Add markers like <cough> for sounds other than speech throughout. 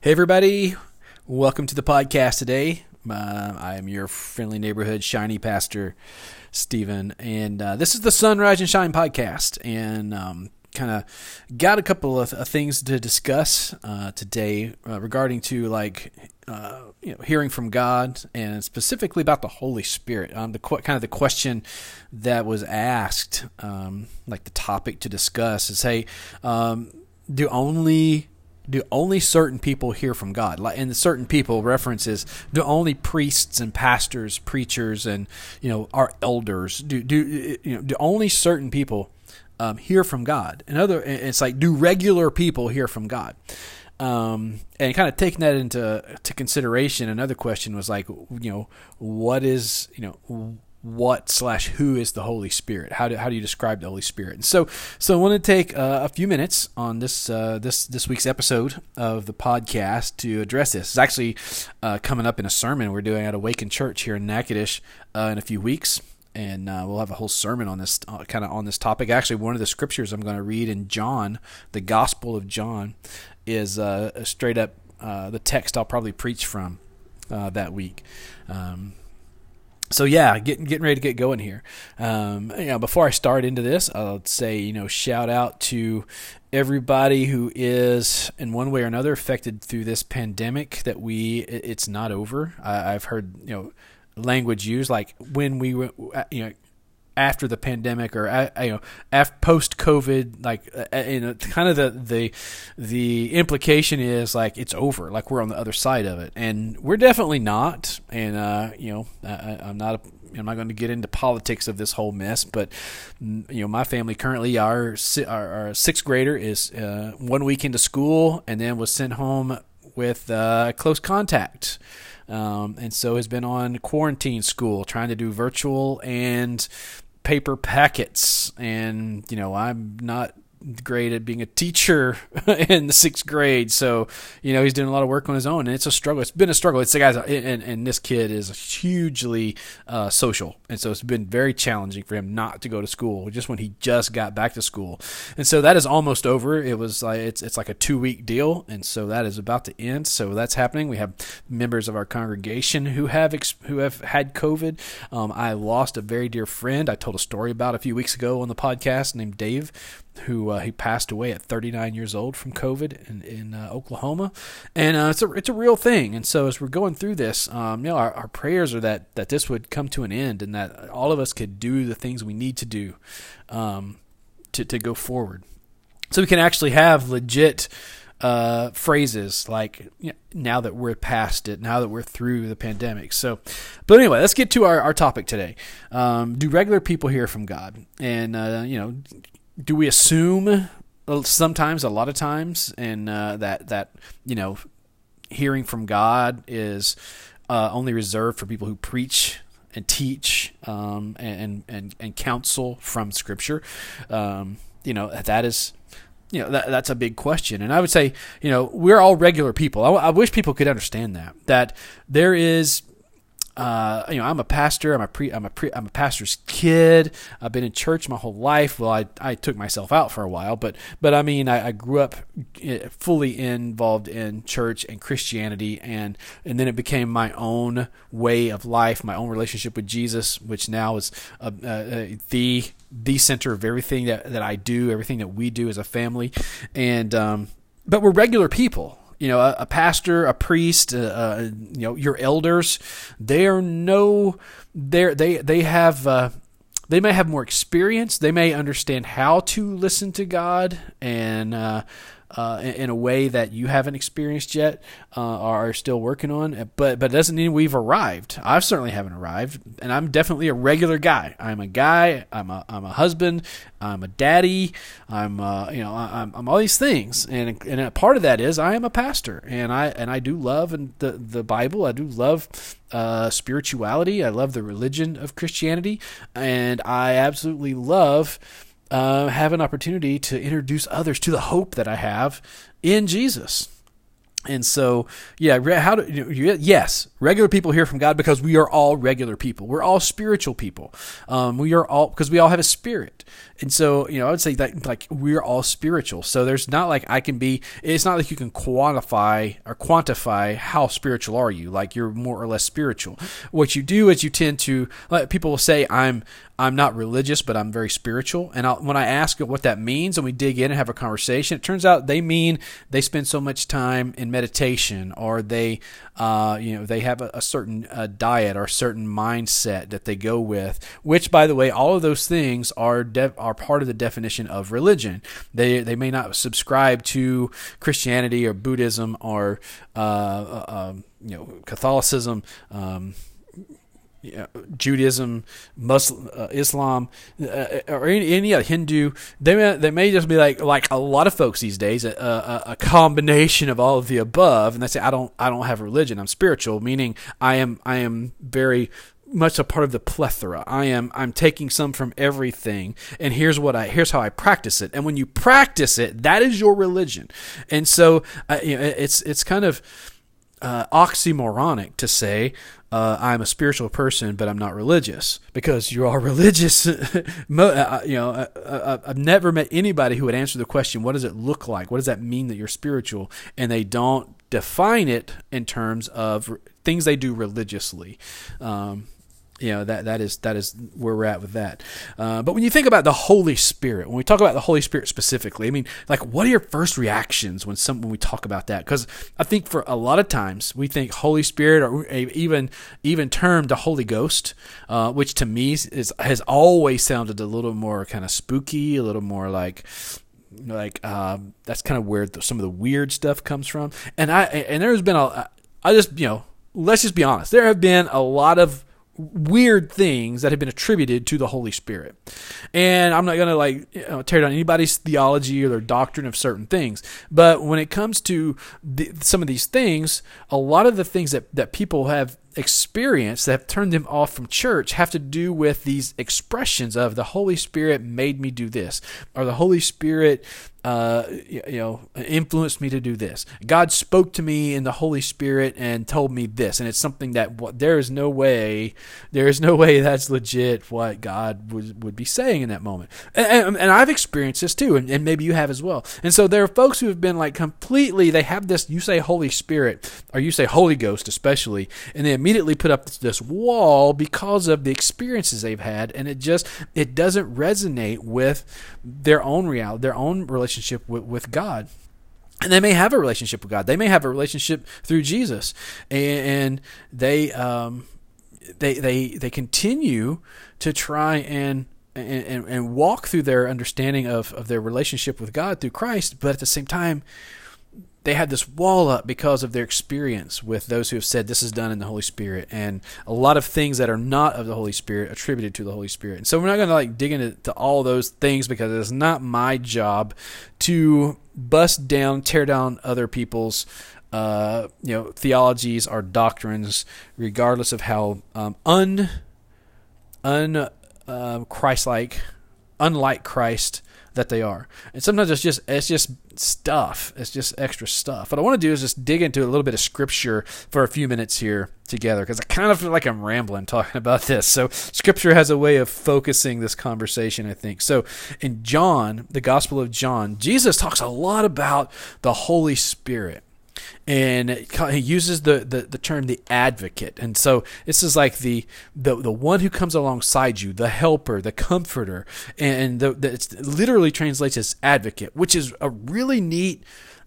Hey, everybody. Welcome to the podcast today. Uh, I am your friendly neighborhood shiny pastor, Stephen, and uh, this is the Sunrise and Shine podcast. And um, kind of got a couple of, of, things to discuss uh, today uh, regarding to like uh, you know hearing from God and specifically about the Holy Spirit. Um, the kind of the question that was asked, um, like the topic to discuss, is hey, um, do only do only certain people hear from God? And certain people references do only priests and pastors, preachers, and you know our elders do do you know do only certain people um, hear from God? And other, it's like do regular people hear from God? Um, and kind of taking that into to consideration, another question was like, you know, what is you know what slash who is the Holy Spirit? How do how do you describe the Holy Spirit? And so so I want to take uh, a few minutes on this uh, this this week's episode of the podcast to address this. It's actually uh, coming up in a sermon we're doing at Awaken Church here in Natchitoches uh, in a few weeks. And uh, we'll have a whole sermon on this, uh, kind of on this topic. Actually, one of the scriptures I'm going to read in John, the Gospel of John, is straight up the text I'll probably preach from that week. Um, so yeah, getting getting ready to get going here. Um, you know, before I start into this, I'll say you know shout out to everybody who is in one way or another affected through this pandemic. That we it's not over. I, I've heard you know language used like when we were, you know after the pandemic or you know post COVID, like uh, uh, you know, kind of the the the implication is like it's over, like we're on the other side of it, and we're definitely not. And uh, you know, I, I'm not. A, I'm not going to get into politics of this whole mess, but mm, you know, my family currently, our our, our sixth grader is uh, one week into school and then was sent home with uh, close contact. Um, and so has been on quarantine school, trying to do virtual and paper packets. And you know i'm not great at being a teacher <laughs> in the sixth grade. So, you know, he's doing a lot of work on his own, and it's a struggle. It's been a struggle. It's the guys, and, and this kid is hugely uh, social, and so it's been very challenging for him not to go to school just when he just got back to school. And so that is almost over. It was like it's it's like a two week deal, and so that is about to end. So that's happening. We have members of our congregation who have who have had COVID. Um, I lost a very dear friend. I told a story about a few weeks ago on the podcast named Dave who uh, he passed away at 39 years old from COVID in, in uh, Oklahoma, and uh, it's a it's a real thing. And so as we're going through this, um, you know, our, our prayers are that that this would come to an end, and that all of us could do the things we need to do um, to to go forward, so we can actually have legit. Uh, phrases like you know, now that we're past it, now that we're through the pandemic. So, but anyway, let's get to our, our topic today. Um, do regular people hear from God? And, uh, you know, do we assume sometimes, a lot of times, and uh, that that you know, hearing from God is uh, only reserved for people who preach and teach um, and, and and counsel from Scripture. Um, you know that is you know that, that's a big question and i would say you know we're all regular people I, I wish people could understand that that there is uh, you know, I'm a pastor. I'm a pre. I'm a pre. I'm a pastor's kid. I've been in church my whole life. Well, I, I took myself out for a while, but but I mean, I, I grew up eh, fully involved in church and Christianity, and and then it became my own way of life, my own relationship with Jesus, which now is uh, uh, the the center of everything that that I do, everything that we do as a family, and um, but we're regular people you know, a, a pastor, a priest, uh, uh, you know, your elders, they are no, they they they have. Uh, they may have more experience. They may understand how to listen to God and uh, uh, in, a way that you haven't experienced yet uh, are still working on. But but it doesn't mean we've arrived. I certainly haven't arrived, and I'm definitely a regular guy. I'm a guy. I'm a I'm a husband. I'm a daddy. I'm uh, you know I'm, I'm all these things, and and a part of that is I am a pastor, and I and I do love and the the Bible. I do love uh, spirituality. I love the religion of Christianity, and I absolutely love uh, have an opportunity to introduce others to the hope that I have in Jesus. And so, yeah, how do you yes, regular people hear from God because we are all regular people. We're all spiritual people. Um, we are all because we all have a spirit. And so, you know, I would say that like we're all spiritual. So there's not like I can be. It's not like you can quantify or quantify how spiritual are you. Like you're more or less spiritual. What you do is you tend to like people will say I'm I'm not religious, but I'm very spiritual. And I'll, when I ask what that means and we dig in and have a conversation, it turns out they mean they spend so much time in meditation or they, uh, you know, they have a, a certain uh, diet or certain mindset that they go with, which, by the way, all of those things are, are part of the definition of religion. They, they may not subscribe to Christianity or Buddhism or, uh, uh um, you know, Catholicism, um, you know, Judaism, Muslim, uh, Islam, uh, or any, any other Hindu, they may, they may just be like like a lot of folks these days, a, a, a, combination of all of the above, and they say I don't I don't have religion, I'm spiritual, meaning I am I am very much a part of the plethora. I am I'm taking some from everything, and here's what I here's how I practice it. And when you practice it, that is your religion. And so uh, you know, it's it's kind of uh, oxymoronic to say uh, I'm a spiritual person, but I'm not religious because you are <laughs> religious. Uh, uh, you know, uh, I've never met anybody who would answer the question, "What does it look like? What does that mean that you're spiritual?" And they don't define it in terms of things they do religiously. Um, you know that that is that is where we're at with that. Uh, but when you think about the Holy Spirit, when we talk about the Holy Spirit specifically, I mean, like, what are your first reactions when some when we talk about that? Because I think for a lot of times we think Holy Spirit, or even even termed the Holy Ghost, uh, which to me is has always sounded a little more kind of spooky, a little more like like um, that's kind of where the, some of the weird stuff comes from. And I and there's been a I just you know let's just be honest, there have been a lot of weird things that have been attributed to the Holy Spirit. And I'm not going to like you know, tear down anybody's theology or their doctrine of certain things, but when it comes to the, some of these things, a lot of the things that, that people have experienced that have turned them off from church have to do with these expressions of the Holy Spirit made me do this, or the Holy Spirit uh, you know, influenced me to do this. God spoke to me in the Holy Spirit and told me this, and it's something that there is no way, there is no way that's legit what God would, would be saying in that moment. And, and, and I've experienced this too, and, and, maybe you have as well. And so there are folks who have been like completely, they have this, you say Holy Spirit, or you say Holy Ghost especially, and they immediately put up this wall because of the experiences they've had, and it just, it doesn't resonate with their own reality, their own relationship relationship with, with God and they may have a relationship with God. They may have a relationship through Jesus, and they um, they they they continue to try and. And, and walk through their understanding of, of their relationship with God through Christ, but at the same time, they had this wall up because of their experience with those who have said this is done in the Holy Spirit, and a lot of things that are not of the Holy Spirit attributed to the Holy Spirit. And so we're not going to like dig into all those things because it's not my job to bust down, tear down other people's uh, you know theologies or doctrines, regardless of how um, un un uh, Christ-like, unlike Christ that they are. And sometimes it's just it's just stuff. It's just extra stuff. What I want to do is just dig into a little bit of scripture for a few minutes here together because I kind of feel like I'm rambling <laughs> talking about this. So scripture has a way of focusing this conversation, I think. So in John, the Gospel of John, Jesus talks a lot about the Holy Spirit and he uses the, the, the, term the advocate. And so this is like the, the the one who comes alongside you the helper the comforter. And the, the it literally translates as advocate which is a really neat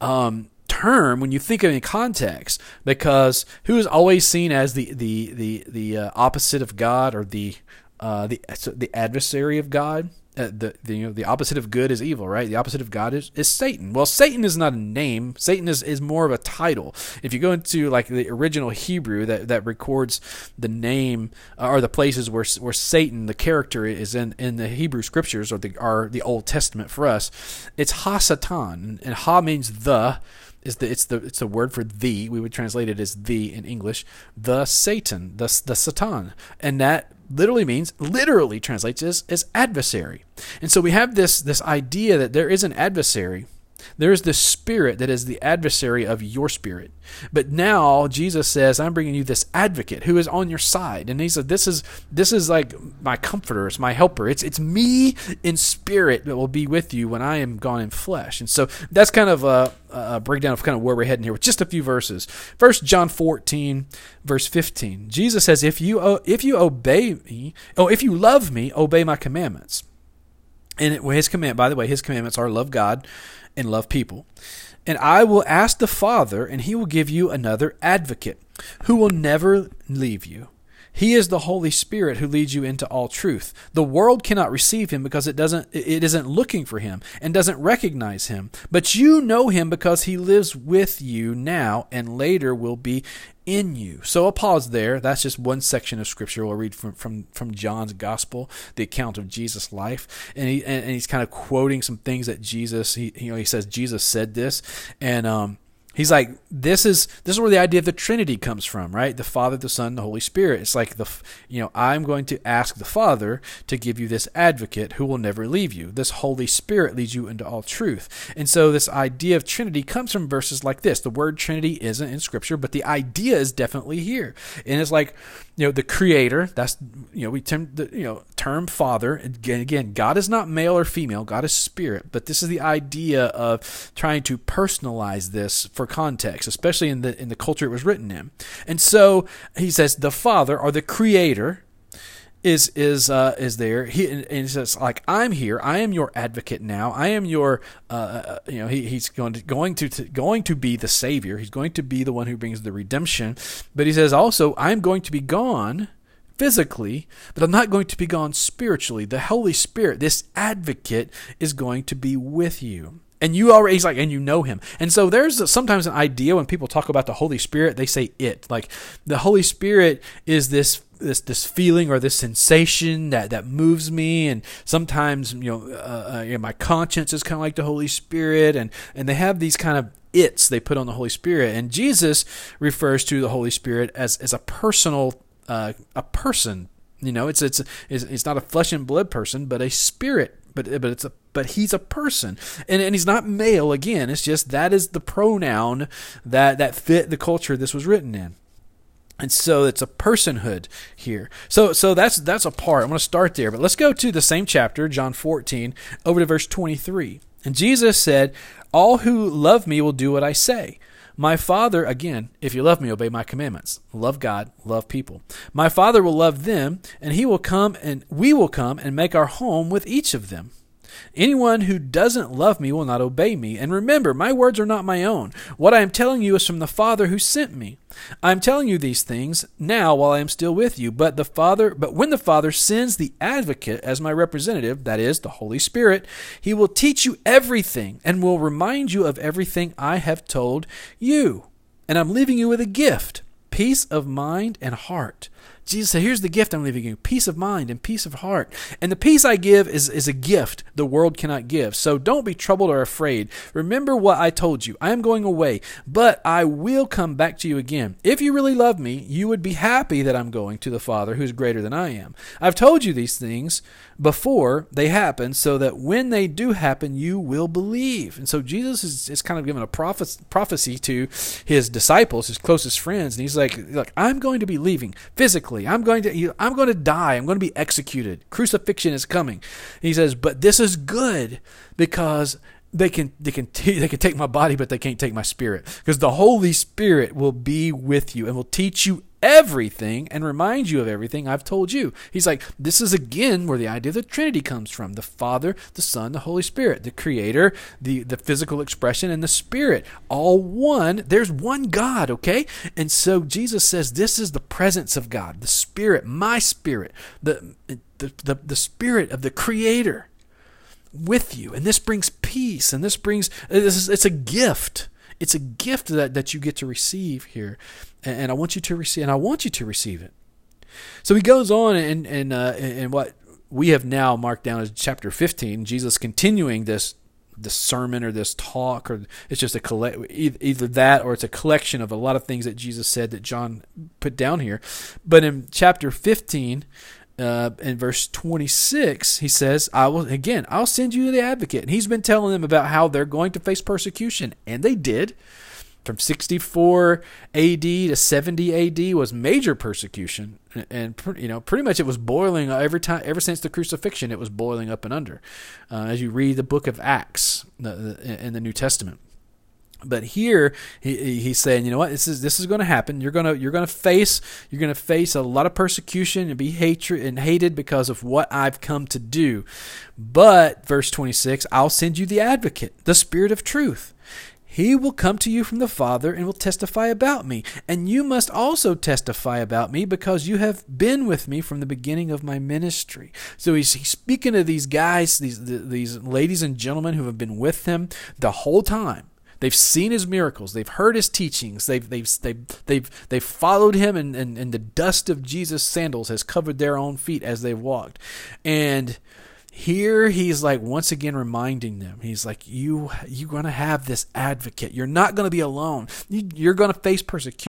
um, term when you think of it in context. Because who is always seen as the the the the uh, opposite of God or the uh, the the adversary of God uh, the, the, you know the opposite of good is evil, right? The opposite of God is, is Satan. Well, Satan is not a name. Satan is, is more of a title. If you go into like the original Hebrew that, that records the name uh, or the places where where Satan the character is in, in the Hebrew scriptures or the or the Old Testament for us, it's Ha-Satan, and Ha means the is the it's the it's the word for the. We would translate it as the in English. The Satan, the the Satan, and that literally means literally translates as, as adversary. And so we have this this idea that there is an adversary There's the spirit that is the adversary of your spirit. But now Jesus says, I'm bringing you this advocate who is on your side. And he said, This is this is like my comforter, it's my helper. It's it's me in spirit that will be with you when I am gone in flesh. And so that's kind of a, a breakdown of kind of where we're heading here with just a few verses. First John 14, verse 15. Jesus says, If you if you obey me, oh, if you love me, obey my commandments. And it, his command, by the way, his commandments are love God and love people. And I will ask the Father, and he will give you another advocate who will never leave you. He is the Holy Spirit who leads you into all truth. The world cannot receive him because it doesn't it isn't looking for him and doesn't recognize him. But you know him because he lives with you now and later will be in you. So I'll pause there. That's just one section of scripture we'll read from from, from John's gospel, the account of Jesus' life, and he and, and he's kind of quoting some things that Jesus he you know he says Jesus said this, and um He's like, this is this is where the idea of the Trinity comes from, right? The Father, the Son, the Holy Spirit. It's like the, you know, I'm going to ask the Father to give you this Advocate who will never leave you. This Holy Spirit leads you into all truth. And so this idea of Trinity comes from verses like this. The word Trinity isn't in Scripture, but the idea is definitely here. And it's like, you know, the Creator. That's you know, we term the you know term Father. Again, again, God is not male or female. God is Spirit. But this is the idea of trying to personalize this for context, especially in the in the culture it was written in. And so he says the Father or the Creator is is uh, is there. He and he says like I'm here. I am your advocate now. I am your uh, uh, you know he, he's going to going to, to going to be the Savior. He's going to be the one who brings the redemption. But he says also I'm going to be gone physically, but I'm not going to be gone spiritually. The Holy Spirit, this advocate, is going to be with you. And you already, he's like, and you know him. And so there's sometimes an idea when people talk about the Holy Spirit, they say it. Like the Holy Spirit is this this this feeling or this sensation that that moves me and sometimes you know, uh, uh, you know my conscience is kind of like the holy spirit and and they have these kind of its they put on the holy spirit and jesus refers to the holy spirit as as a personal uh, a person you know it's, it's it's it's not a flesh and blood person but a spirit but but it's a but he's a person. And and he's not male again. It's just that is the pronoun that that fit the culture this was written in. And so it's a personhood here. So so that's that's a part. I'm going to start there but let's go to the same chapter john 14 over to verse 23 and jesus said all who love me will do what i say my Father, again, if you love me, obey my commandments. Love God, love people. My Father will love them, and he will come and we will come and make our home with each of them. Anyone who doesn't love me will not obey me. And remember, my words are not my own. What I am telling you is from the Father who sent me. I am telling you these things now while I am still with you, but the Father but when the Father sends the advocate as my representative, that is the Holy Spirit, he will teach you everything and will remind you of everything I have told you. And I'm leaving you with a gift, peace of mind and heart. Jesus said, Here's the gift I'm leaving you peace of mind and peace of heart. And the peace I give is, is a gift the world cannot give. So don't be troubled or afraid. Remember what I told you. I am going away, but I will come back to you again. If you really love me, you would be happy that I'm going to the Father who's greater than I am. I've told you these things before they happen, so that when they do happen, you will believe. And so Jesus is, is kind of giving a prophecy to his disciples, his closest friends, and he's like, "Look, I'm going to be leaving physically." I'm going to I'm going to die. I'm going to be executed. Crucifixion is coming. He says, "But this is good because they can they can t- they can take my body but they can't take my spirit because the holy spirit will be with you and will teach you everything and remind you of everything I've told you. He's like, this is again where the idea of the Trinity comes from the Father, the Son, the Holy Spirit, the Creator, the, the physical expression, and the Spirit. All one. There's one God, okay? And so Jesus says, this is the presence of God, the Spirit, my Spirit, the, the, the, the Spirit of the Creator with you. And this brings peace, and this brings, it's a gift. It's a gift that, that you get to receive here and, and I want you to receive, and I want you to receive it. So he goes on, and and uh, and what we have now marked down as chapter 15. Jesus continuing this this sermon or this talk, or it's just a collect either that or it's a collection of a lot of things that Jesus said that John put down here. But in chapter 15, uh, in verse 26, he says, I will, again, I'll send you the advocate. And he's been telling them about how they're going to face persecution. And they did. From 64 AD to 70 AD was major persecution. And, you know, pretty much it was boiling every time, ever since the crucifixion, it was boiling up and under. Uh, as you read the book of Acts in the New Testament. But here he, he's saying, you know what, this is this is going to happen. You're gonna you're gonna face you're gonna face a lot of persecution and be hatred and hated because of what I've come to do. But verse 26, I'll send you the advocate, the Spirit of truth. He will come to you from the Father and will testify about me. And you must also testify about me because you have been with me from the beginning of my ministry. So he's, he's speaking to these guys, these, these ladies and gentlemen who have been with him the whole time. They've seen his miracles. They've heard his teachings. They've they've they've they've, they've followed him, and, and, and the dust of Jesus' sandals has covered their own feet as they've walked. And here he's like once again reminding them. He's like, you you're gonna have this advocate. You're not gonna be alone. You, you're gonna face persecution